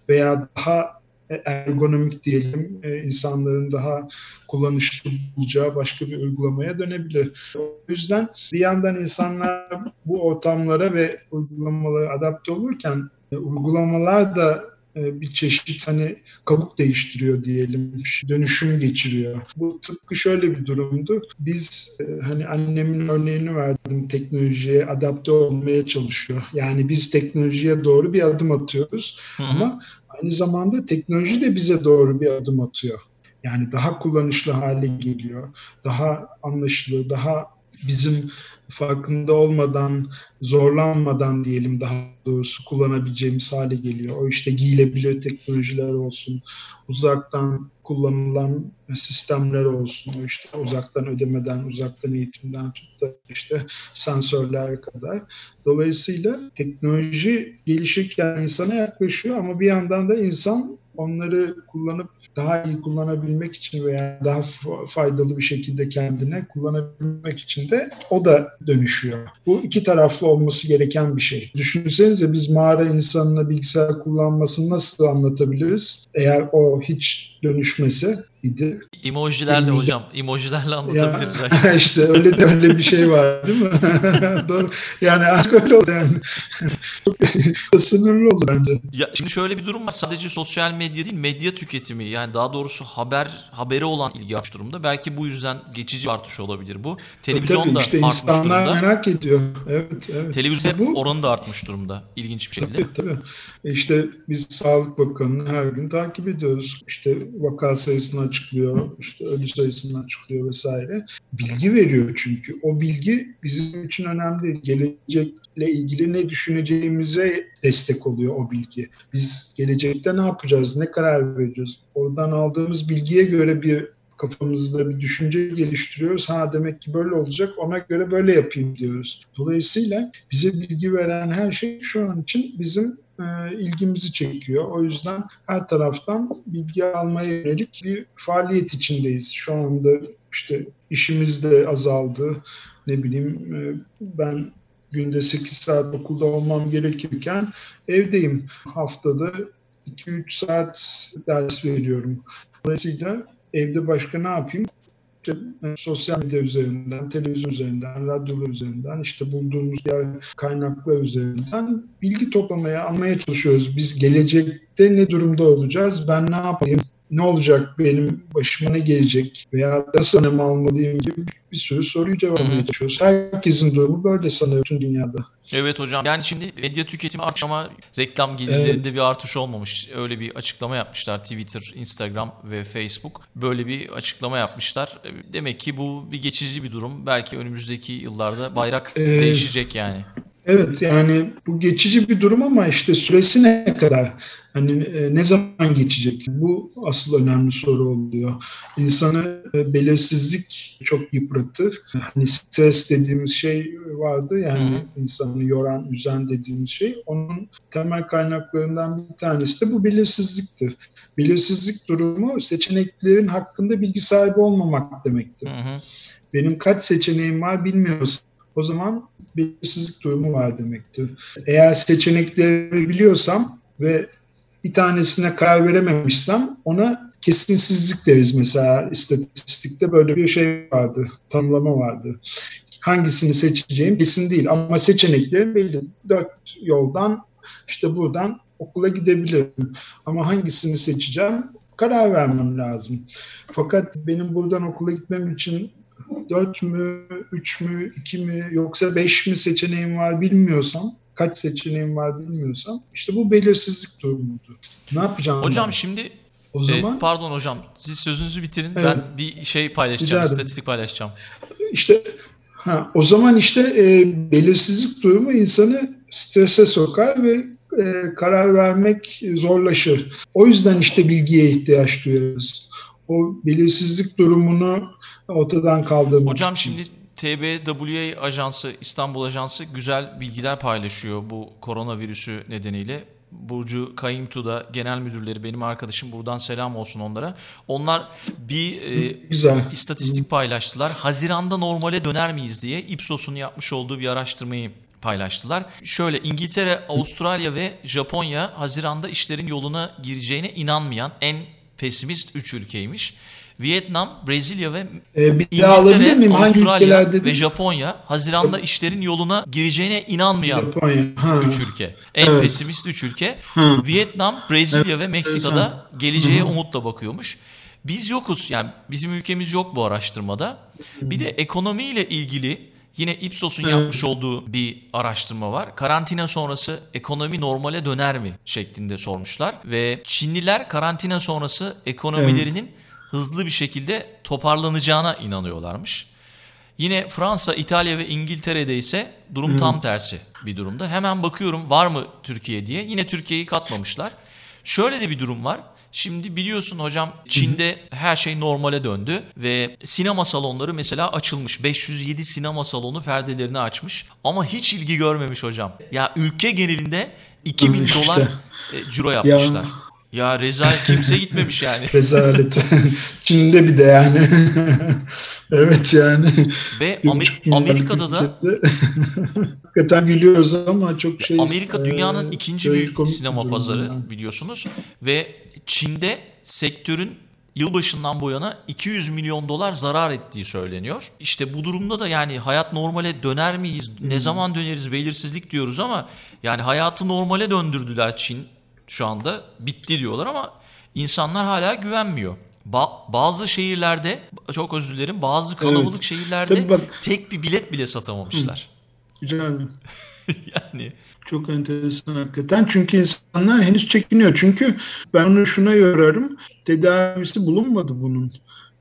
veya daha ergonomik diyelim e, insanların daha kullanışlı bulacağı başka bir uygulamaya dönebilir. O yüzden bir yandan insanlar bu ortamlara ve uygulamalara adapte olurken e, uygulamalar da e, bir çeşit hani kabuk değiştiriyor diyelim, dönüşüm geçiriyor. Bu tıpkı şöyle bir durumdu. Biz e, hani annemin örneğini verdim teknolojiye adapte olmaya çalışıyor. Yani biz teknolojiye doğru bir adım atıyoruz Hı-hı. ama aynı zamanda teknoloji de bize doğru bir adım atıyor. Yani daha kullanışlı hale geliyor. Daha anlaşılır, daha bizim farkında olmadan, zorlanmadan diyelim daha doğrusu kullanabileceğimiz hale geliyor. O işte giyilebilir teknolojiler olsun, uzaktan kullanılan sistemler olsun, o işte uzaktan ödemeden, uzaktan eğitimden tut da işte sensörler kadar. Dolayısıyla teknoloji gelişirken insana yaklaşıyor ama bir yandan da insan onları kullanıp daha iyi kullanabilmek için veya daha faydalı bir şekilde kendine kullanabilmek için de o da dönüşüyor. Bu iki taraflı olması gereken bir şey. Düşünsenize biz mağara insanına bilgisayar kullanmasını nasıl anlatabiliriz? Eğer o hiç dönüşmesi idi. Emojilerle Elimizde... hocam, emojilerle anlatabiliriz ya, belki. [LAUGHS] işte öyle de öyle bir şey var değil mi? [LAUGHS] Doğru. Yani öyle oldu yani. Sınırlı oldu bence. Ya şimdi şöyle bir durum var. Sadece sosyal medya değil, medya tüketimi yani daha doğrusu haber haberi olan ilgi artmış durumda. Belki bu yüzden geçici artış olabilir bu. Televizyon da işte artmış insanlar durumda. merak ediyor. Evet, evet. Televizyon bu, oranı da artmış durumda. İlginç bir şekilde. Tabii tabii. E işte biz Sağlık Bakanı'nı her gün takip ediyoruz. İşte vaka sayısını açıklıyor, işte ölü sayısını açıklıyor vesaire. Bilgi veriyor çünkü. O bilgi bizim için önemli. Gelecekle ilgili ne düşüneceğimize destek oluyor o bilgi. Biz gelecekte ne yapacağız, ne karar vereceğiz? Oradan aldığımız bilgiye göre bir kafamızda bir düşünce geliştiriyoruz. Ha demek ki böyle olacak ona göre böyle yapayım diyoruz. Dolayısıyla bize bilgi veren her şey şu an için bizim e, ilgimizi çekiyor. O yüzden her taraftan bilgi almaya yönelik bir faaliyet içindeyiz. Şu anda işte işimiz de azaldı. Ne bileyim e, ben günde 8 saat okulda olmam gerekirken evdeyim. Haftada 2-3 saat ders veriyorum. Dolayısıyla evde başka ne yapayım? İşte sosyal medya üzerinden, televizyon üzerinden, radyolar üzerinden, işte bulduğumuz diğer kaynaklar üzerinden bilgi toplamaya, almaya çalışıyoruz. Biz gelecekte ne durumda olacağız, ben ne yapayım, ne olacak benim başıma ne gelecek veya nasıl önlem almalıyım gibi bir sürü soruyu cevaplamaya çalışıyoruz. Herkesin durumu böyle sanıyor tüm dünyada. Evet hocam. Yani şimdi medya tüketimi artmış ama reklam gelirlerinde evet. bir artış olmamış. Öyle bir açıklama yapmışlar Twitter, Instagram ve Facebook. Böyle bir açıklama yapmışlar. Demek ki bu bir geçici bir durum. Belki önümüzdeki yıllarda bayrak ee, değişecek yani. Evet yani bu geçici bir durum ama işte süresi ne kadar? Hani e, ne zaman geçecek? Bu asıl önemli soru oluyor. İnsanı e, belirsizlik çok yıpratır. Hani stres dediğimiz şey vardı yani Hı-hı. insanı yoran, üzen dediğimiz şey. Onun temel kaynaklarından bir tanesi de bu belirsizliktir. Belirsizlik durumu seçeneklerin hakkında bilgi sahibi olmamak demektir. Hı-hı. Benim kaç seçeneğim var bilmiyorsun o zaman belirsizlik durumu var demektir. Eğer seçenekleri biliyorsam ve bir tanesine karar verememişsem ona kesinsizlik deriz mesela istatistikte böyle bir şey vardı, tanımlama vardı. Hangisini seçeceğim kesin değil ama seçeneklerim belli. Dört yoldan işte buradan okula gidebilirim. Ama hangisini seçeceğim karar vermem lazım. Fakat benim buradan okula gitmem için 4 mü, 3 mü, 2 mi yoksa 5 mi seçeneğim var bilmiyorsam, kaç seçeneğim var bilmiyorsam işte bu belirsizlik durumudur. Ne yapacağım? Hocam ben? şimdi o zaman e, pardon hocam siz sözünüzü bitirin. Evet. Ben bir şey paylaşacağım, istatistik paylaşacağım. İşte ha, o zaman işte e, belirsizlik durumu insanı strese sokar ve e, karar vermek zorlaşır. O yüzden işte bilgiye ihtiyaç duyuyoruz o belirsizlik durumunu ortadan kaldırmak Hocam için. şimdi TBWA ajansı, İstanbul ajansı güzel bilgiler paylaşıyor bu koronavirüsü nedeniyle. Burcu Kayımtu da genel müdürleri benim arkadaşım buradan selam olsun onlara. Onlar bir e, Güzel. istatistik paylaştılar. Haziranda normale döner miyiz diye Ipsos'un yapmış olduğu bir araştırmayı paylaştılar. Şöyle İngiltere, Avustralya ve Japonya Haziran'da işlerin yoluna gireceğine inanmayan en pesimist 3 ülkeymiş. Vietnam, Brezilya ve ee, bir İngiltere, miyim? Avustralya ve Japonya Haziran'da işlerin yoluna gireceğine inanmayan 3 ülke. En evet. pesimist 3 ülke. Ha. Vietnam, Brezilya evet. ve Meksika'da geleceğe Hı. umutla bakıyormuş. Biz yokuz yani bizim ülkemiz yok bu araştırmada. Bir de ekonomiyle ilgili Yine Ipsos'un evet. yapmış olduğu bir araştırma var. Karantina sonrası ekonomi normale döner mi şeklinde sormuşlar ve Çinliler karantina sonrası ekonomilerinin evet. hızlı bir şekilde toparlanacağına inanıyorlarmış. Yine Fransa, İtalya ve İngiltere'de ise durum evet. tam tersi bir durumda. Hemen bakıyorum var mı Türkiye diye. Yine Türkiye'yi katmamışlar. Şöyle de bir durum var. Şimdi biliyorsun hocam Çin'de her şey normale döndü ve sinema salonları mesela açılmış. 507 sinema salonu perdelerini açmış ama hiç ilgi görmemiş hocam. Ya ülke genelinde 2000 işte. dolar e, ciro yapmışlar. Ya. Ya rezalet kimse gitmemiş yani. [LAUGHS] Rezalet. Çin'de bir de yani. [LAUGHS] evet yani. Ve Amer- Amerika'da da [LAUGHS] hakikaten gülüyoruz ama çok şey. Amerika dünyanın e, ikinci büyük sinema pazarı yani. biliyorsunuz ve Çin'de sektörün yılbaşından bu yana 200 milyon dolar zarar ettiği söyleniyor. İşte bu durumda da yani hayat normale döner miyiz? Ne hmm. zaman döneriz belirsizlik diyoruz ama yani hayatı normale döndürdüler Çin şu anda. Bitti diyorlar ama insanlar hala güvenmiyor. Ba- bazı şehirlerde çok özür dilerim bazı kalabalık evet. şehirlerde bak, tek bir bilet bile satamamışlar. Güzel. [LAUGHS] yani çok enteresan hakikaten. Çünkü insanlar henüz çekiniyor. Çünkü ben onu şuna yorarım. Tedavisi bulunmadı bunun.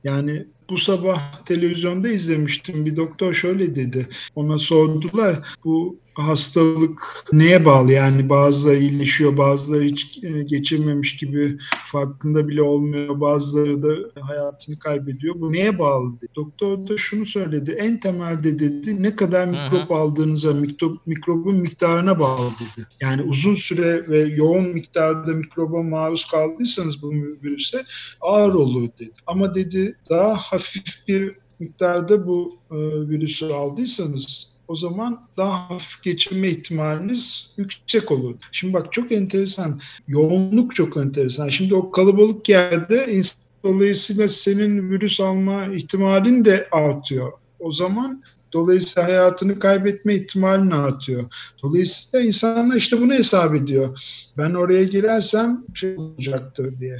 Yani bu sabah televizyonda izlemiştim. Bir doktor şöyle dedi. Ona sordular bu hastalık neye bağlı? Yani bazıları iyileşiyor bazıları hiç e, geçirmemiş gibi farkında bile olmuyor bazıları da hayatını kaybediyor. Bu neye bağlı dedi. doktor da şunu söyledi en temelde dedi ne kadar mikrop aldığınıza mikrop, mikrobun miktarına bağlı dedi. Yani uzun süre ve yoğun miktarda mikroba maruz kaldıysanız bu virüse ağır olur dedi. Ama dedi daha hafif bir miktarda bu e, virüsü aldıysanız o zaman daha hafif geçirme ihtimaliniz yüksek olur. Şimdi bak çok enteresan. Yoğunluk çok enteresan. Şimdi o kalabalık yerde insan dolayısıyla senin virüs alma ihtimalin de artıyor. O zaman Dolayısıyla hayatını kaybetme ihtimalini artıyor. Dolayısıyla insanlar işte bunu hesap ediyor. Ben oraya girersem şey olacaktır diye.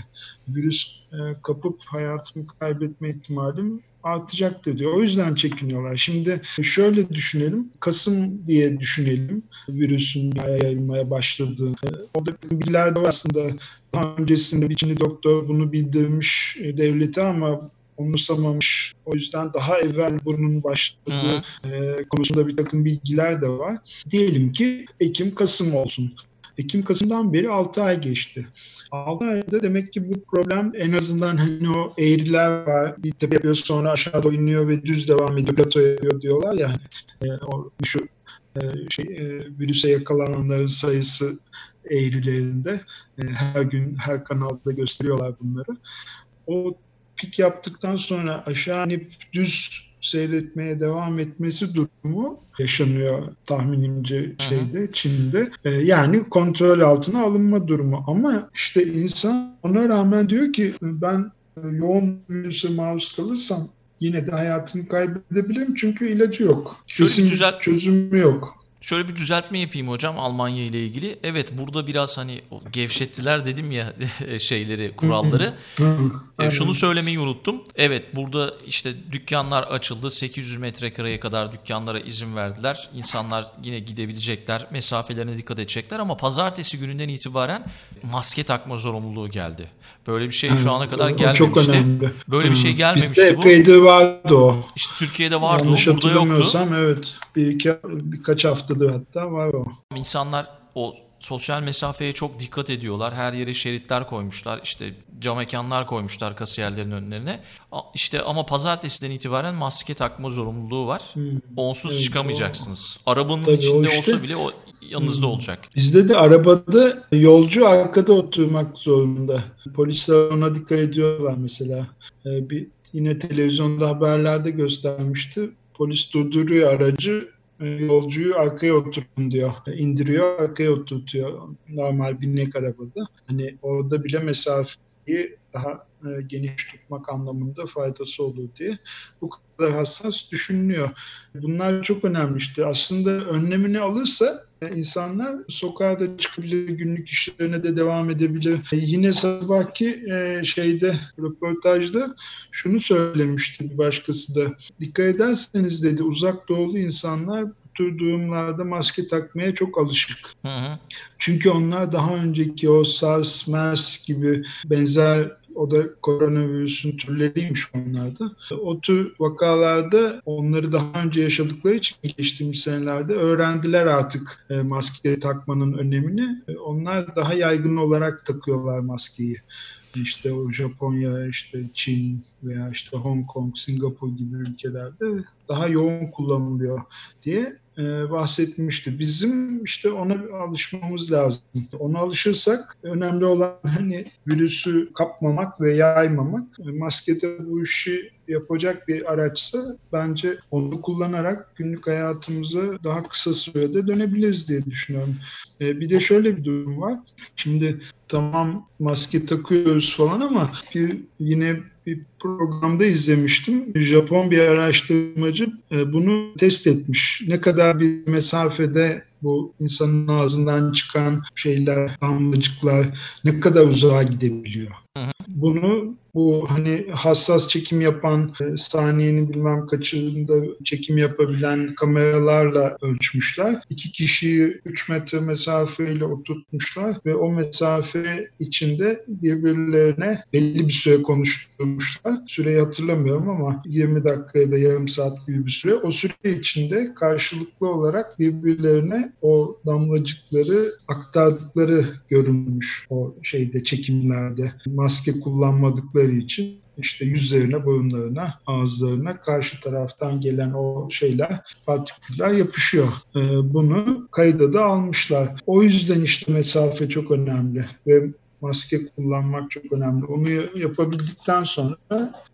Virüs e, kapıp hayatımı kaybetme ihtimalim artacaktır diyor. O yüzden çekiniyorlar. Şimdi şöyle düşünelim. Kasım diye düşünelim. Virüsün yayılmaya başladığını. Orada bilgiler de var aslında. Daha öncesinde bir Çinli doktor bunu bildirmiş devlete ama umursamamış. O yüzden daha evvel bunun başladığı e, konusunda bir takım bilgiler de var. Diyelim ki Ekim-Kasım olsun. Ekim-Kasım'dan beri 6 ay geçti. 6 ayda demek ki bu problem en azından hani o eğriler var. Bir tepe yapıyor sonra aşağıda iniyor ve düz devam ediyor. Plato yapıyor diyorlar ya. Hani, e, o, şu e, şey, e, virüse yakalananların sayısı eğrilerinde. E, her gün her kanalda gösteriyorlar bunları. O pik yaptıktan sonra aşağı inip düz seyretmeye devam etmesi durumu yaşanıyor tahminimce şeyde Çin'de. Ee, yani kontrol altına alınma durumu ama işte insan ona rağmen diyor ki ben e, yoğun virüse maruz kalırsam yine de hayatımı kaybedebilirim çünkü ilacı yok. Kesin çözümü yok. Şöyle bir düzeltme yapayım hocam Almanya ile ilgili. Evet burada biraz hani gevşettiler dedim ya [LAUGHS] şeyleri, kuralları. e, şunu söylemeyi unuttum. Evet burada işte dükkanlar açıldı. 800 metrekareye kadar dükkanlara izin verdiler. İnsanlar yine gidebilecekler. Mesafelerine dikkat edecekler ama pazartesi gününden itibaren maske takma zorunluluğu geldi. Böyle bir şey şu ana kadar gelmemişti. Çok önemli. Böyle bir şey gelmemişti Bizde bu. epeyde vardı o. İşte Türkiye'de vardı Yanlış o. Burada yoktu. evet. Bir iki, birkaç haftadır hatta var o. İnsanlar o sosyal mesafeye çok dikkat ediyorlar. Her yere şeritler koymuşlar. İşte cam mekanlar koymuşlar kasiyerlerin önlerine. İşte ama pazartesiden itibaren maske takma zorunluluğu var. Hmm. Onsuz evet, çıkamayacaksınız. O. Arabanın Tabii içinde işte, olsa bile o yanınızda hmm. olacak. Bizde de arabada yolcu arkada oturmak zorunda. Polisler ona dikkat ediyorlar mesela. Ee, bir yine televizyonda haberlerde göstermişti. Polis durduruyor aracı yolcuyu arkaya oturun diyor. İndiriyor, arkaya oturtuyor. Normal binek arabada. Hani orada bile mesafeyi daha e, geniş tutmak anlamında faydası olur diye. Bu kadar hassas düşünülüyor. Bunlar çok önemli işte. Aslında önlemini alırsa e, insanlar sokağa da çıkabilir, günlük işlerine de devam edebilir. E, yine sabahki şeyde, röportajda şunu söylemişti bir başkası da. Dikkat ederseniz dedi uzak doğulu insanlar tür durumlarda maske takmaya çok alışık. Hı hı. Çünkü onlar daha önceki o SARS, MERS gibi benzer o da koronavirüsün türleriymiş onlarda. O tür vakalarda onları daha önce yaşadıkları için geçtiğimiz senelerde öğrendiler artık e, maske takmanın önemini. E, onlar daha yaygın olarak takıyorlar maskeyi İşte o Japonya, işte Çin veya işte Hong Kong, Singapur gibi ülkelerde daha yoğun kullanılıyor diye e, bahsetmişti. Bizim işte ona alışmamız lazım. Ona alışırsak önemli olan hani virüsü kapmamak ve yaymamak. E, maskede bu işi yapacak bir araçsa bence onu kullanarak günlük hayatımıza daha kısa sürede dönebiliriz diye düşünüyorum. E, bir de şöyle bir durum var. Şimdi tamam maske takıyoruz falan ama bir, yine bir programda izlemiştim. Japon bir araştırmacı e, bunu test etmiş. Ne kadar bir mesafede bu insanın ağzından çıkan şeyler, damlacıklar ne kadar uzağa gidebiliyor. Bunu bu hani hassas çekim yapan e, saniyenin bilmem kaçında çekim yapabilen kameralarla ölçmüşler. İki kişiyi 3 metre mesafeyle oturtmuşlar ve o mesafe içinde birbirlerine belli bir süre konuşturmuşlar. Süreyi hatırlamıyorum ama 20 dakika ya da yarım saat gibi bir süre. O süre içinde karşılıklı olarak birbirlerine o damlacıkları aktardıkları görünmüş o şeyde çekimlerde. Maske kullanmadıkları için işte yüzlerine, boyunlarına, ağızlarına karşı taraftan gelen o şeyler, partiküller yapışıyor. Ee, bunu kayda da almışlar. O yüzden işte mesafe çok önemli ve maske kullanmak çok önemli. Onu yapabildikten sonra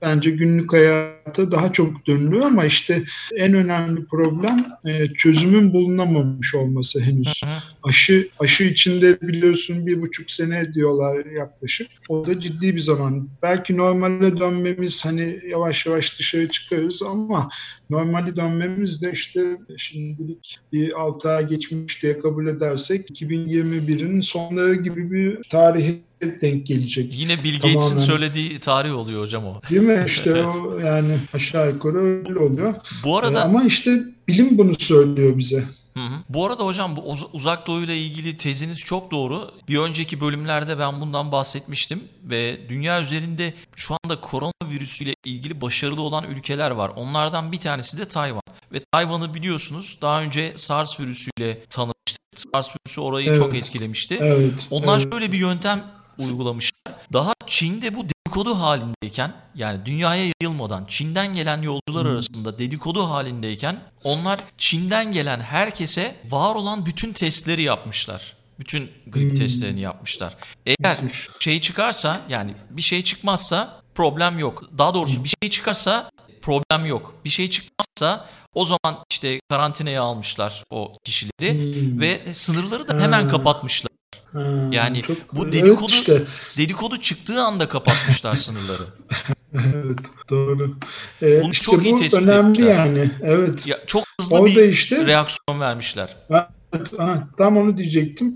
bence günlük hayata daha çok dönülüyor ama işte en önemli problem e, çözümün bulunamamış olması henüz. Aşı aşı içinde biliyorsun bir buçuk sene diyorlar yaklaşık. O da ciddi bir zaman. Belki normale dönmemiz hani yavaş yavaş dışarı çıkarız ama normali dönmemiz de işte şimdilik bir 6 ay geçmiş diye kabul edersek 2021'in sonları gibi bir tarihi denk gelecek. Yine Bill Gates'in söylediği tarih oluyor hocam o. Değil mi? İşte [LAUGHS] evet. o yani aşağı yukarı öyle oluyor. Bu arada ee, ama işte bilim bunu söylüyor bize. Hı hı. Bu arada hocam bu uzak doğu ile ilgili teziniz çok doğru. Bir önceki bölümlerde ben bundan bahsetmiştim ve dünya üzerinde şu anda koronavirüs ile ilgili başarılı olan ülkeler var. Onlardan bir tanesi de Tayvan. Ve Tayvan'ı biliyorsunuz daha önce SARS virüsüyle tanımıştık. SARS virüsü orayı evet. çok etkilemişti. Evet. Onlar evet. şöyle bir yöntem uygulamışlar. Daha Çin'de bu dedikodu halindeyken yani dünyaya yayılmadan Çin'den gelen yolcular arasında dedikodu halindeyken onlar Çin'den gelen herkese var olan bütün testleri yapmışlar. Bütün grip hmm. testlerini yapmışlar. Eğer şey çıkarsa yani bir şey çıkmazsa problem yok. Daha doğrusu bir şey çıkarsa problem yok. Bir şey çıkmazsa o zaman işte karantinaya almışlar o kişileri hmm. ve sınırları da hemen kapatmışlar. Ha, yani çok, bu dedikodu evet işte. dedikodu çıktığı anda kapatmışlar sınırları. evet doğru. Ee, Bunu işte çok iyi tespit önemli ettiler. yani. Evet. Ya, çok hızlı Orada bir işte, reaksiyon vermişler. Evet, ha, tam onu diyecektim.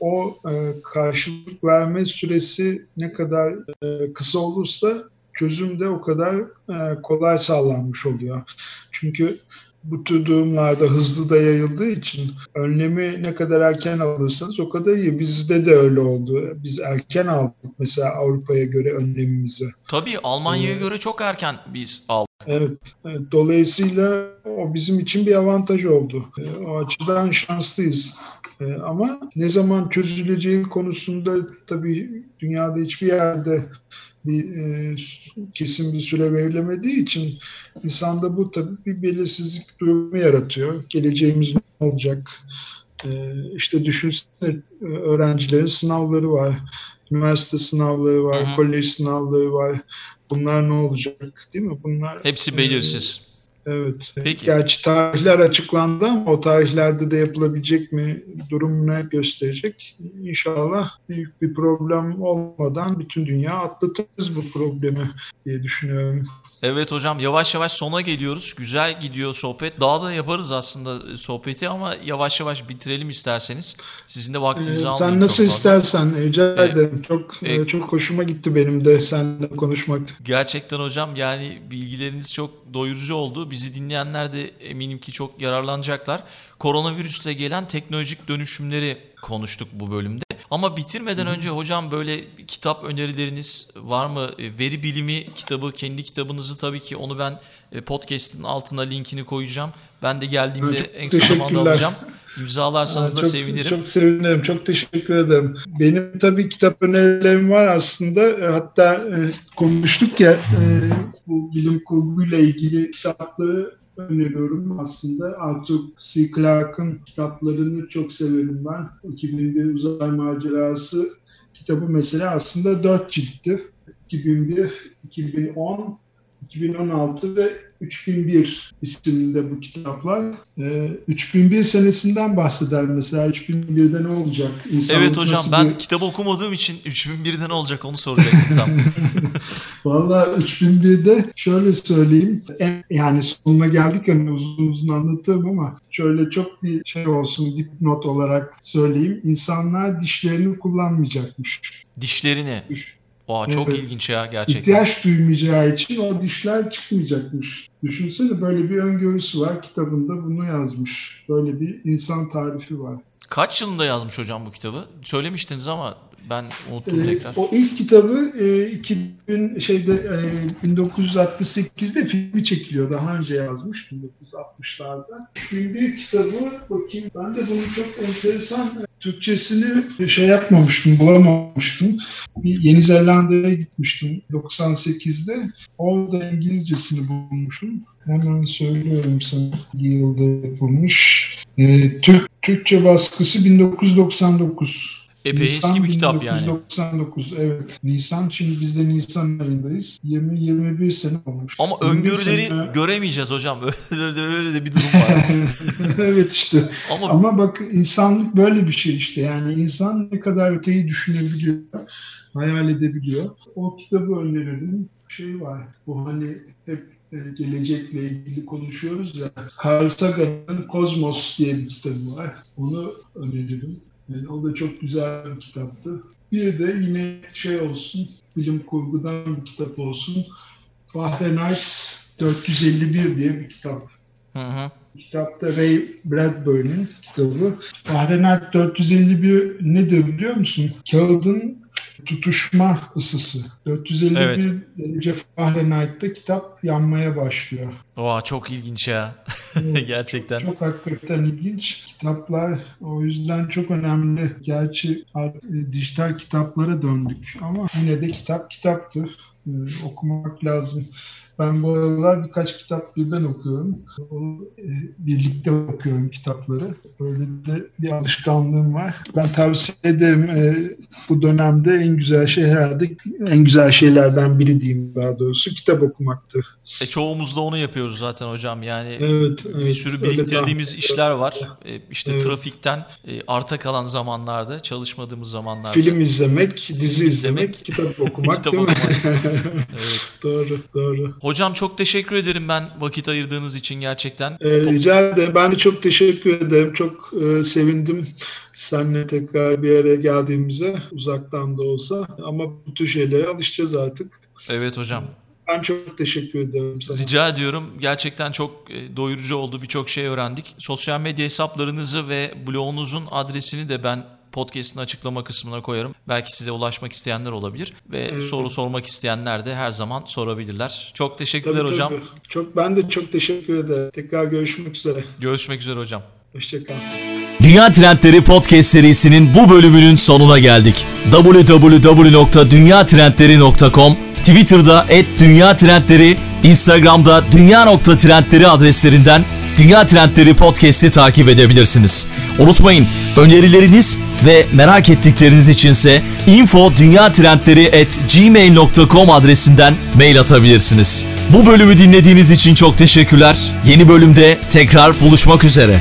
O e, karşılık verme süresi ne kadar e, kısa olursa çözüm de o kadar e, kolay sağlanmış oluyor. Çünkü bu tür durumlarda hızlı da yayıldığı için önlemi ne kadar erken alırsanız o kadar iyi. Bizde de öyle oldu. Biz erken aldık mesela Avrupa'ya göre önlemimizi. Tabii Almanya'ya ee, göre çok erken biz aldık. Evet, evet. Dolayısıyla o bizim için bir avantaj oldu. Ee, o açıdan şanslıyız. Ee, ama ne zaman çözüleceği konusunda tabii dünyada hiçbir yerde bir e, kesin bir süre verilemediği için insanda bu tabii bir belirsizlik durumu yaratıyor. Geleceğimiz ne olacak? E, işte düşünsene e, öğrencilerin sınavları var. Üniversite sınavları var, Hı-hı. kolej sınavları var. Bunlar ne olacak değil mi? Bunlar hepsi belirsiz. E, Evet. Peki. Gerçi tarihler açıklandı ama o tarihlerde de yapılabilecek mi durum ne gösterecek. İnşallah büyük bir problem olmadan bütün dünya atlatırız bu problemi diye düşünüyorum. Evet hocam yavaş yavaş sona geliyoruz. Güzel gidiyor sohbet. Daha da yaparız aslında sohbeti ama yavaş yavaş bitirelim isterseniz. Sizin de vaktinizi ee, almayayım. Sen nasıl istersen rica ee, ederim. Çok e, çok hoşuma gitti benim de seninle konuşmak. Gerçekten hocam yani bilgileriniz çok doyurucu oldu. Bizi dinleyenler de eminim ki çok yararlanacaklar. Koronavirüsle gelen teknolojik dönüşümleri konuştuk bu bölümde. Ama bitirmeden önce hocam böyle kitap önerileriniz var mı? E, veri bilimi kitabı, kendi kitabınızı tabii ki onu ben e, podcast'in altına linkini koyacağım. Ben de geldiğimde en kısa zamanda alacağım. [LAUGHS] İmzalarsanız Aa, da sevinirim. Çok sevinirim. Çok teşekkür ederim. Benim tabii kitap önerilerim var aslında. E, hatta konuştuk ya bu bilim kurguyla ilgili kitapları öneriyorum aslında. Arthur C. Clarke'ın kitaplarını çok severim ben. 2001 Uzay Macerası kitabı mesela aslında dört ciltti. 2001, 2010, 2016 ve 3001 isimli bu kitaplar. Ee, 3001 senesinden bahseder mesela. 3001'de ne olacak? İnsanlık evet hocam ben bir... kitabı okumadığım için 3001'de ne olacak onu soracaktım tam. Valla 3001'de şöyle söyleyeyim. En, yani sonuna geldik hani uzun uzun anlatırım ama şöyle çok bir şey olsun dipnot olarak söyleyeyim. İnsanlar dişlerini kullanmayacakmış. Dişlerini? Oha, çok evet. ilginç ya gerçekten. İhtiyaç duymayacağı için o dişler çıkmayacakmış. Düşünsene böyle bir öngörüsü var kitabında bunu yazmış. Böyle bir insan tarifi var. Kaç yılında yazmış hocam bu kitabı? Söylemiştiniz ama ben unuttum ee, tekrar. O ilk kitabı e, 2000 şeyde e, 1968'de filmi çekiliyor. Daha önce yazmış 1960'larda. Şimdi kitabı bakayım ben de bunu çok enteresan Türkçesini şey yapmamıştım, bulamamıştım. Bir Yeni Zelanda'ya gitmiştim 98'de. Orada İngilizcesini bulmuşum. Hemen söylüyorum sana yılda yapılmış. Ee, Türk Türkçe baskısı 1999. Epey Nisan eski bir kitap 1999, yani. evet. Nisan şimdi biz de Nisan ayındayız. 20-21 sene olmuş. Ama öngörüleri sene... göremeyeceğiz hocam. [LAUGHS] Öyle de, öyle de bir durum var. [LAUGHS] evet işte. Ama... Ama bak insanlık böyle bir şey işte. Yani insan ne kadar öteyi düşünebiliyor, hayal edebiliyor. O kitabı öneririm. Şey var. Bu hani hep e, gelecekle ilgili konuşuyoruz ya. Carl Sagan'ın Kozmos diye bir kitabı var. Onu öneririm. O da çok güzel bir kitaptı. Bir de yine şey olsun, bilim kurgudan bir kitap olsun. Fahrenheit 451 diye bir kitap. Hı hı. Kitapta Ray Bradbury'nin kitabı. Fahrenheit 451 nedir biliyor musun? Kağıdın tutuşma ısısı. 451 evet. derece Fahrenheit'te kitap yanmaya başlıyor. Oha çok ilginç ya. [LAUGHS] Gerçekten. Çok hakikaten ilginç. Kitaplar o yüzden çok önemli. Gerçi e, dijital kitaplara döndük ama yine de kitap kitaptır. Ee, okumak lazım. Ben bu aralar birkaç kitap birden okuyorum. E, birlikte okuyorum kitapları. Böyle de bir alışkanlığım var. Ben tavsiye ederim. E, bu dönemde en güzel şey herhalde en güzel şeylerden biri diyeyim daha doğrusu kitap okumaktır. E, çoğumuz da onu yapıyoruz zaten hocam. Yani evet, bir evet, sürü biriktirdiğimiz işler var. E, işte evet. trafikten arta kalan zamanlarda, çalışmadığımız zamanlarda. Film izlemek, dizi izlemek, izlemek kitap [LAUGHS] okumak kitap değil okumak. mi? [LAUGHS] evet. Doğru, doğru. Hocam çok teşekkür ederim ben vakit ayırdığınız için gerçekten. Ee, rica ederim. Ben de çok teşekkür ederim. Çok e, sevindim seninle tekrar bir araya geldiğimize uzaktan da olsa. Ama bu tür şeylere alışacağız artık. Evet hocam. Ben çok teşekkür ederim sana. Rica ediyorum. Gerçekten çok e, doyurucu oldu. Birçok şey öğrendik. Sosyal medya hesaplarınızı ve blogunuzun adresini de ben podcast'ın açıklama kısmına koyarım. Belki size ulaşmak isteyenler olabilir ve evet. soru sormak isteyenler de her zaman sorabilirler. Çok teşekkürler tabii, hocam. Tabii. Çok ben de çok teşekkür ederim. Tekrar görüşmek üzere. Görüşmek üzere hocam. Hoşçakalın. Dünya Trendleri Podcast serisinin bu bölümünün sonuna geldik. www.dünyatrendleri.com Twitter'da @dünyatrendleri, Instagram'da dünya.trendleri adreslerinden Dünya Trendleri Podcast'i takip edebilirsiniz. Unutmayın önerileriniz ve merak ettikleriniz içinse info gmail.com adresinden mail atabilirsiniz. Bu bölümü dinlediğiniz için çok teşekkürler. Yeni bölümde tekrar buluşmak üzere.